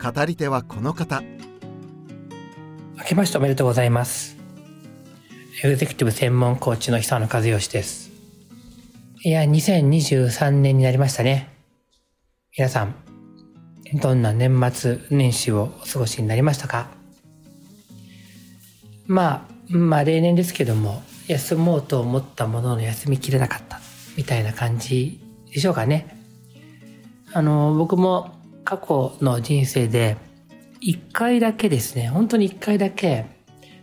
語り手はこの方。明けましておめでとうございます。エグゼクティブ専門コーチの久野和義です。いや2023年になりましたね。皆さんどんな年末年始をお過ごしになりましたか？まあまあ例年ですけども休もうと思ったものの休みきれなかったみたいな感じでしょうかね。あの、僕も過去の人生で一回だけですね、本当に一回だけ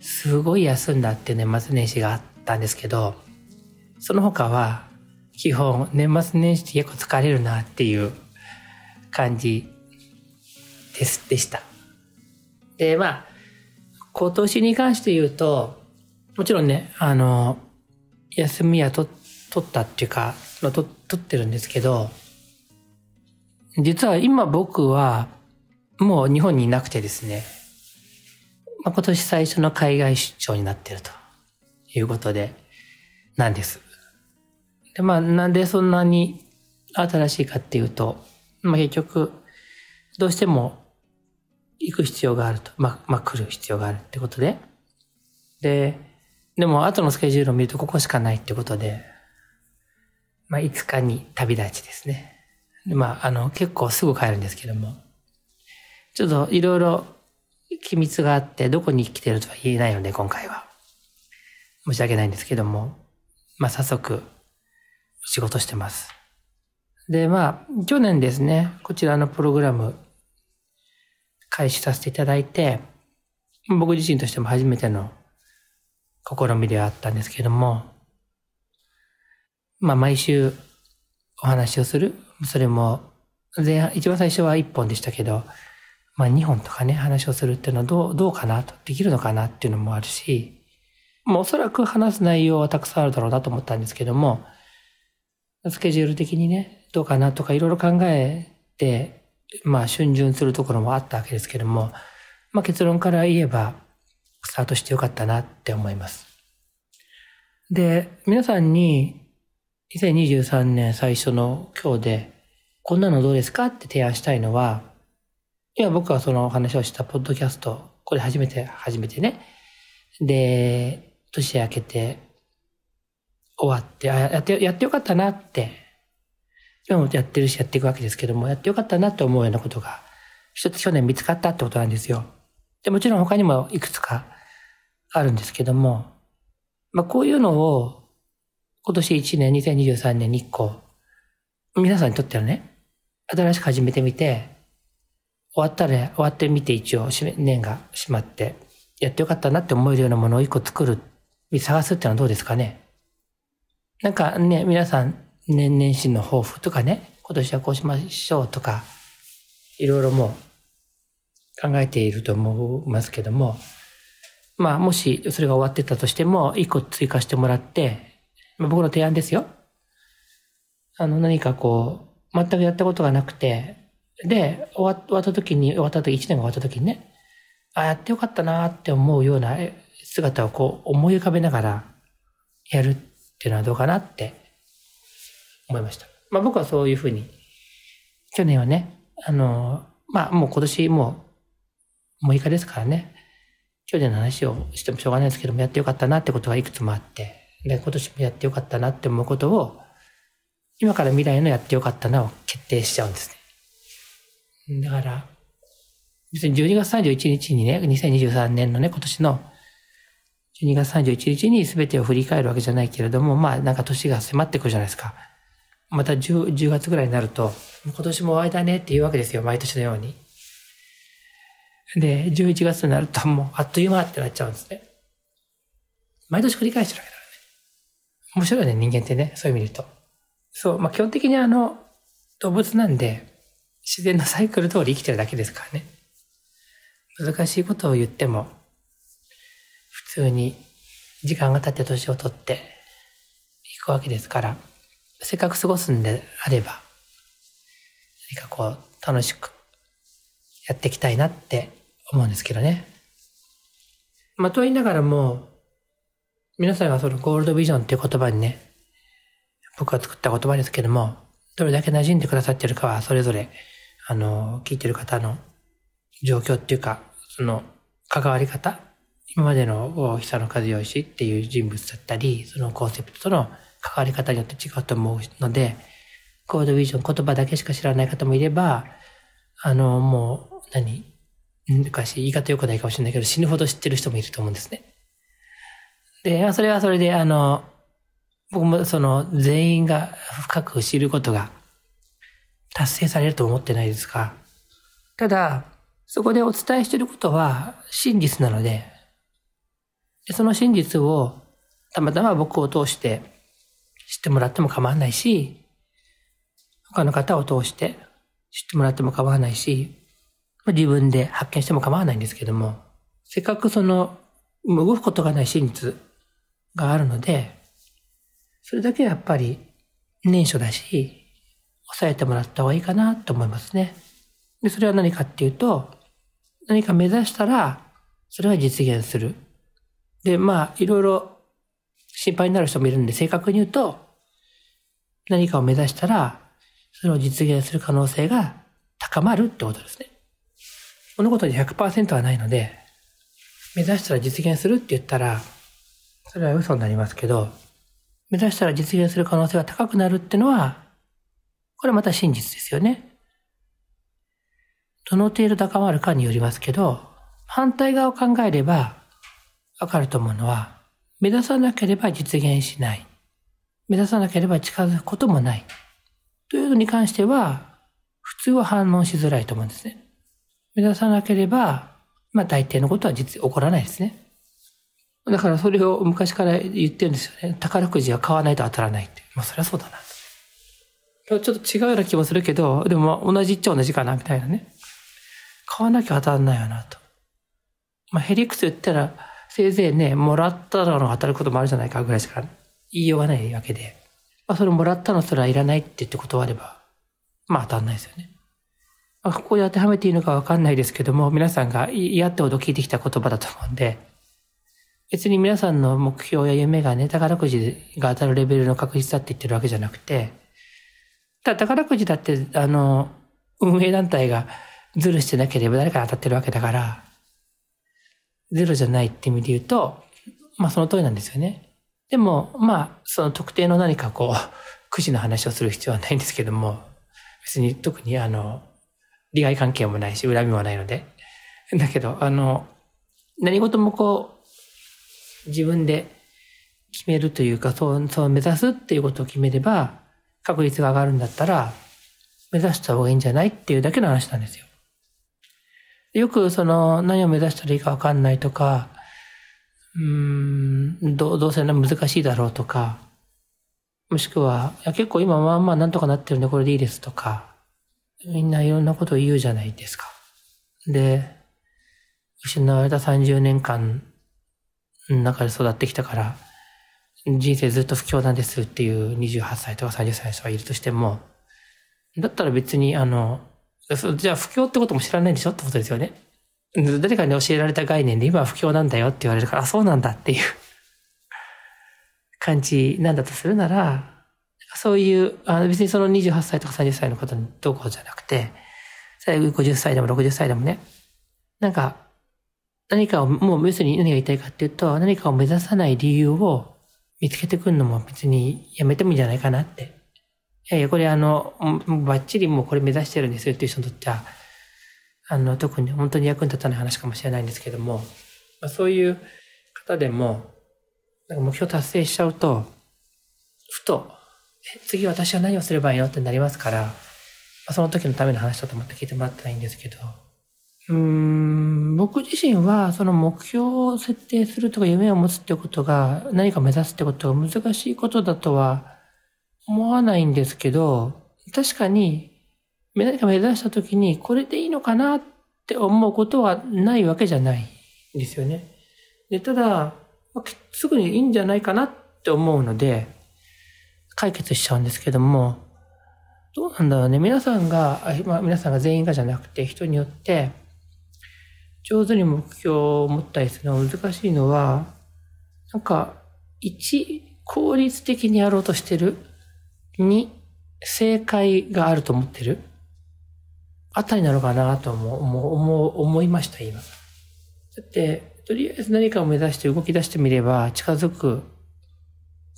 すごい休んだって年末年始があったんですけど、その他は基本年末年始って結構疲れるなっていう感じです、でした。で、まあ、今年に関して言うと、もちろんね、あの、休みは取ったっていうか、と取ってるんですけど、実は今僕はもう日本にいなくてですね、まあ、今年最初の海外出張になってるということで、なんです。で、まあなんでそんなに新しいかっていうと、まあ結局、どうしても行く必要があると。まあ、まあ来る必要があるってことで。で、でも後のスケジュールを見るとここしかないってことで、まあ、5日に旅立ちですね。まあ、あの、結構すぐ帰るんですけども、ちょっといろいろ機密があって、どこに来てるとは言えないので、今回は。申し訳ないんですけども、まあ、早速、仕事してます。で、まあ、去年ですね、こちらのプログラム、開始させていただいて、僕自身としても初めての試みではあったんですけども、まあ、毎週お話をする。それも、前半、一番最初は1本でしたけど、まあ、2本とかね、話をするっていうのはどう、どうかなと、できるのかなっていうのもあるし、まあ、おそらく話す内容はたくさんあるだろうなと思ったんですけども、スケジュール的にね、どうかなとかいろいろ考えて、まあ、春巡するところもあったわけですけども、まあ、結論から言えば、スタートしてよかったなって思います。で、皆さんに2023年最初の今日で、こんなのどうですかって提案したいのは、今僕はその話をしたポッドキャスト、これ初めて、初めてね。で、年明けて終わって、あ、やって、やってよかったなって、今もやってるしやっていくわけですけども、やってよかったなって思うようなことが、一つ去年見つかったってことなんですよ。で、もちろん他にもいくつかあるんですけども、まあこういうのを今年1年、2023年に1個、皆さんにとってはね、新しく始めてみて、終わったら、終わってみて一応、年が閉まって、やってよかったなって思えるようなものを1個作る、探すってのはどうですかね。なんかね、皆さん、年々始の抱負とかね、今年はこうしましょうとか、いろいろもう考えていると思いますけども、まあ、もしそれが終わってたとしても、一個追加してもらって、まあ、僕の提案ですよ。あの、何かこう、全くやったことがなくて、で、終わった時に、終わった時、一年が終わった時にね、あ、やってよかったなって思うような姿をこう思い浮かべながらやるっていうのはどうかなって思いました。まあ僕はそういうふうに、去年はね、あの、まあもう今年もう6日ですからね、去年の話をしてもしょうがないですけども、やってよかったなってことがいくつもあって、で、今年もやってよかったなって思うことを、今から未来のやってよかったなを決定しちゃうんですね。だから、別に12月31日にね、2023年のね、今年の12月31日に全てを振り返るわけじゃないけれども、まあなんか年が迫ってくるじゃないですか。また 10, 10月ぐらいになると、今年も終わりだねっていうわけですよ、毎年のように。で、11月になるともうあっという間ってなっちゃうんですね。毎年繰り返してるわけだ。面白いね、人間ってね、そういう意味で言うと。そう、まあ基本的にあの、動物なんで、自然のサイクル通り生きてるだけですからね。難しいことを言っても、普通に時間が経って年を取っていくわけですから、せっかく過ごすんであれば、何かこう、楽しくやっていきたいなって思うんですけどね。まあ、と言いながらも、皆さんがそのゴールドビジョンっていう言葉にね、僕が作った言葉ですけども、どれだけ馴染んでくださってるかは、それぞれ、あの、聞いてる方の状況っていうか、その、関わり方、今までの久野和義っていう人物だったり、そのコンセプトとの関わり方によって違うと思うので、コードビジョン言葉だけしか知らない方もいれば、あの、もう、何昔言い方良くないかもしれないけど、死ぬほど知ってる人もいると思うんですね。で、それはそれで、あの、僕もその全員が深く知ることが達成されると思ってないですが、ただ、そこでお伝えしていることは真実なので、でその真実をたまたま僕を通して知ってもらっても構わないし、他の方を通して知ってもらっても構わないし、自分で発見しても構わないんですけども、せっかくその動くことがない真実があるので、それだけはやっぱり年初だし、抑えてもらった方がいいかなと思いますね。で、それは何かっていうと、何か目指したら、それは実現する。で、まあ、いろいろ心配になる人もいるんで、正確に言うと、何かを目指したら、それを実現する可能性が高まるってことですね。物事に100%はないので、目指したら実現するって言ったら、それは嘘になりますけど、目指したら実現する可能性が高くなるってのは、これまた真実ですよね。どの程度高まるかによりますけど、反対側を考えればわかると思うのは、目指さなければ実現しない。目指さなければ近づくこともない。というのに関しては、普通は反応しづらいと思うんですね。目指さなければ、まあ大抵のことは実起こらないですね。だからそれを昔から言ってるんですよね。宝くじは買わないと当たらないって。まあそりゃそうだな。ちょっと違うような気もするけど、でも同じっちゃ同じかな、みたいなね。買わなきゃ当たらないよな、と。まあヘリクス言ったら、せいぜいね、もらったのが当たることもあるじゃないかぐらいしか言いようがないわけで。まあそれもらったのすらいらないって言って断れば、まあ当たんないですよね。まあ、ここで当てはめていいのかわかんないですけども、皆さんが嫌ってほど聞いてきた言葉だと思うんで、別に皆さんの目標や夢がね、宝くじが当たるレベルの確実だって言ってるわけじゃなくて、ただ宝くじだって、あの、運営団体がズルしてなければ誰か当たってるわけだから、ゼロじゃないって意味で言うと、まあその通りなんですよね。でも、まあ、その特定の何かこう、くじの話をする必要はないんですけども、別に特にあの、利害関係もないし、恨みもないので。だけど、あの、何事もこう、自分で決めるというか、そう、そう目指すっていうことを決めれば、確率が上がるんだったら、目指した方がいいんじゃないっていうだけの話なんですよ。よくその何を目指したらいいかわかんないとか、うん、どどうせ難しいだろうとか、もしくは、いや結構今まあまあなんとかなってるんでこれでいいですとか、みんないろんなことを言うじゃないですか。で、失われた30年間中で育ってきたから、人生ずっと不況なんですっていう28歳とか30歳の人がいるとしても、だったら別に、あの、じゃあ不況ってことも知らないんでしょってことですよね。誰かに教えられた概念で今は不況なんだよって言われるから、あ、そうなんだっていう 感じなんだとするなら、そういう、あの別にその28歳とか30歳のことにどうこうじゃなくて、50歳でも60歳でもね、なんか何かを、もう要するに何が言いたいかっていうと、何かを目指さない理由を見つけてくるのも別にやめてもいいんじゃないかなって。いやいや、これあの、ばっちりもうこれ目指してるんですよっていう人にとっては、あの、特に本当に役に立たない話かもしれないんですけども、まあ、そういう方でも、なんか目標達成しちゃうと、ふと、え、次私は何をすればいいのってなりますから、まあ、その時のための話だと思って聞いてもらったらいいんですけど、うん、僕自身はその目標を設定するとか夢を持つってことが何か目指すってことが難しいことだとは思わないんですけど、確かに何か目指した時にこれでいいのかなって思うことはないわけじゃないんですよね。で、ただ、すぐにいいんじゃないかなって思うので、解決しちゃうんですけども、どうなんだろうね。皆さんが、まあ、皆さんが全員がじゃなくて、人によって、上手に目標を持ったりするのが難しいのは、なんか、一、効率的にやろうとしてる。二、正解があると思ってる。あたりなのかなと思う、思う、思いました、今。だって、とりあえず何かを目指して動き出してみれば近づく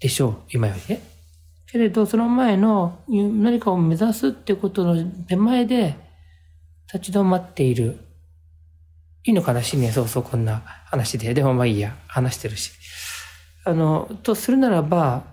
でしょう、今よりね。けれど、その前の何かを目指すってことの手前で立ち止まっている。いいのかな新年早々こんな話で。でもまあいいや。話してるし。あの、とするならば、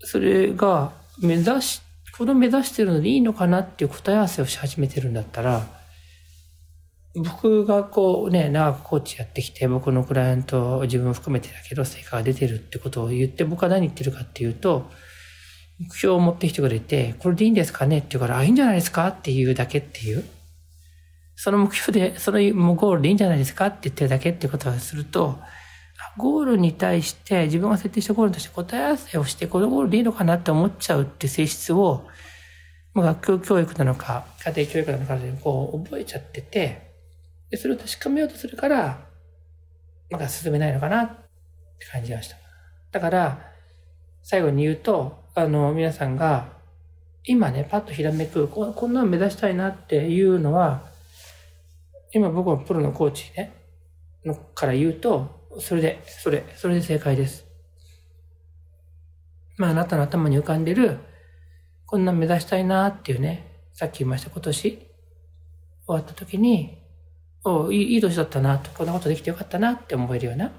それが目指し、この目指してるのでいいのかなっていう答え合わせをし始めてるんだったら、僕がこうね、長くコーチやってきて、僕のクライアント、自分含めてだけど、成果が出てるってことを言って、僕は何言ってるかっていうと、目標を持ってきてくれて、これでいいんですかねって言うから、あ、いいんじゃないですかっていうだけっていう。その目標で、そのゴールでいいんじゃないですかって言ってるだけってことをすると、ゴールに対して自分が設定したゴールとして答え合わせをして、このゴールでいいのかなって思っちゃうって性質を、まあ、学校教育なのか、家庭教育なのかでこう覚えちゃってて、で、それを確かめようとするから、まだ進めないのかなって感じました。だから、最後に言うと、あの、皆さんが、今ね、パッとひらめく、ここんなの目指したいなっていうのは、今僕はプロのコーチね、のから言うと、それで、それ、それで正解です。まあ、あなたの頭に浮かんでる、こんな目指したいなっていうね、さっき言いました今年終わった時に、おいいいい年だったなと、こんなことできてよかったなって思えるような、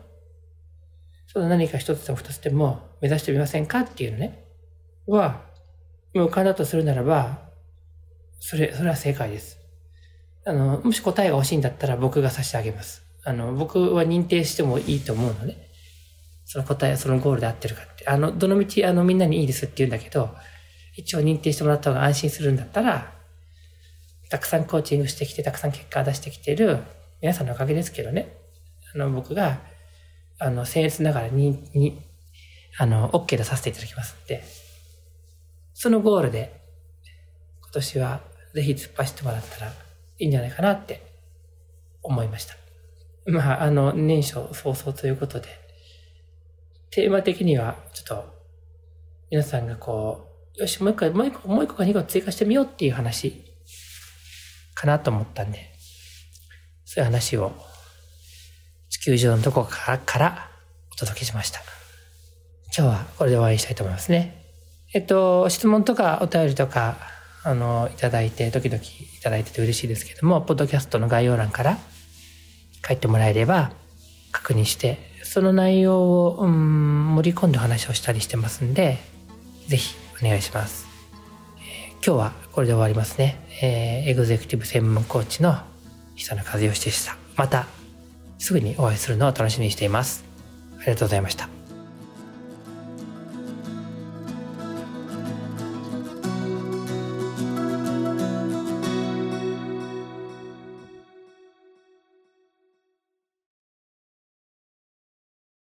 その何か一つでも二つでも目指してみませんかっていうのね、は、浮かんだとするならば、それ、それは正解です。あの、もし答えが欲しいんだったら僕が差し上げます。あの、僕は認定してもいいと思うのね。その答え、そのゴールで合ってるかって。あの、どの道、あの、みんなにいいですって言うんだけど、一応認定してもらった方が安心するんだったら、たくさんコーチングしてきて、たくさん結果を出してきている皆さんのおかげですけどね。あの、僕が、あの、僭越ながらに、に、あの、OK とさせていただきますんで、そのゴールで、今年はぜひ突っ走ってもらったらいいんじゃないかなって思いました。まあ、あの、年初早々ということで、テーマ的には、ちょっと、皆さんがこう、よし、もう一回、もう一個、もう一個か二個追加してみようっていう話かなと思ったんで、そういう話を地球上のどこかからお届けしました。今日はこれで終わりにしたいと思いますね。えっと、質問とかお便りとか、あの、いただいて、時々いただいてて嬉しいですけども、ポッドキャストの概要欄から書いてもらえれば確認して、その内容を、うん、盛り込んでお話をしたりしてますんで、ぜひお願いします。えー、今日はこれで終わりますね。えー、エグゼクティブ専門コーチの久野和義でした。またすぐにお会いするのを楽しみにしています。ありがとうございました。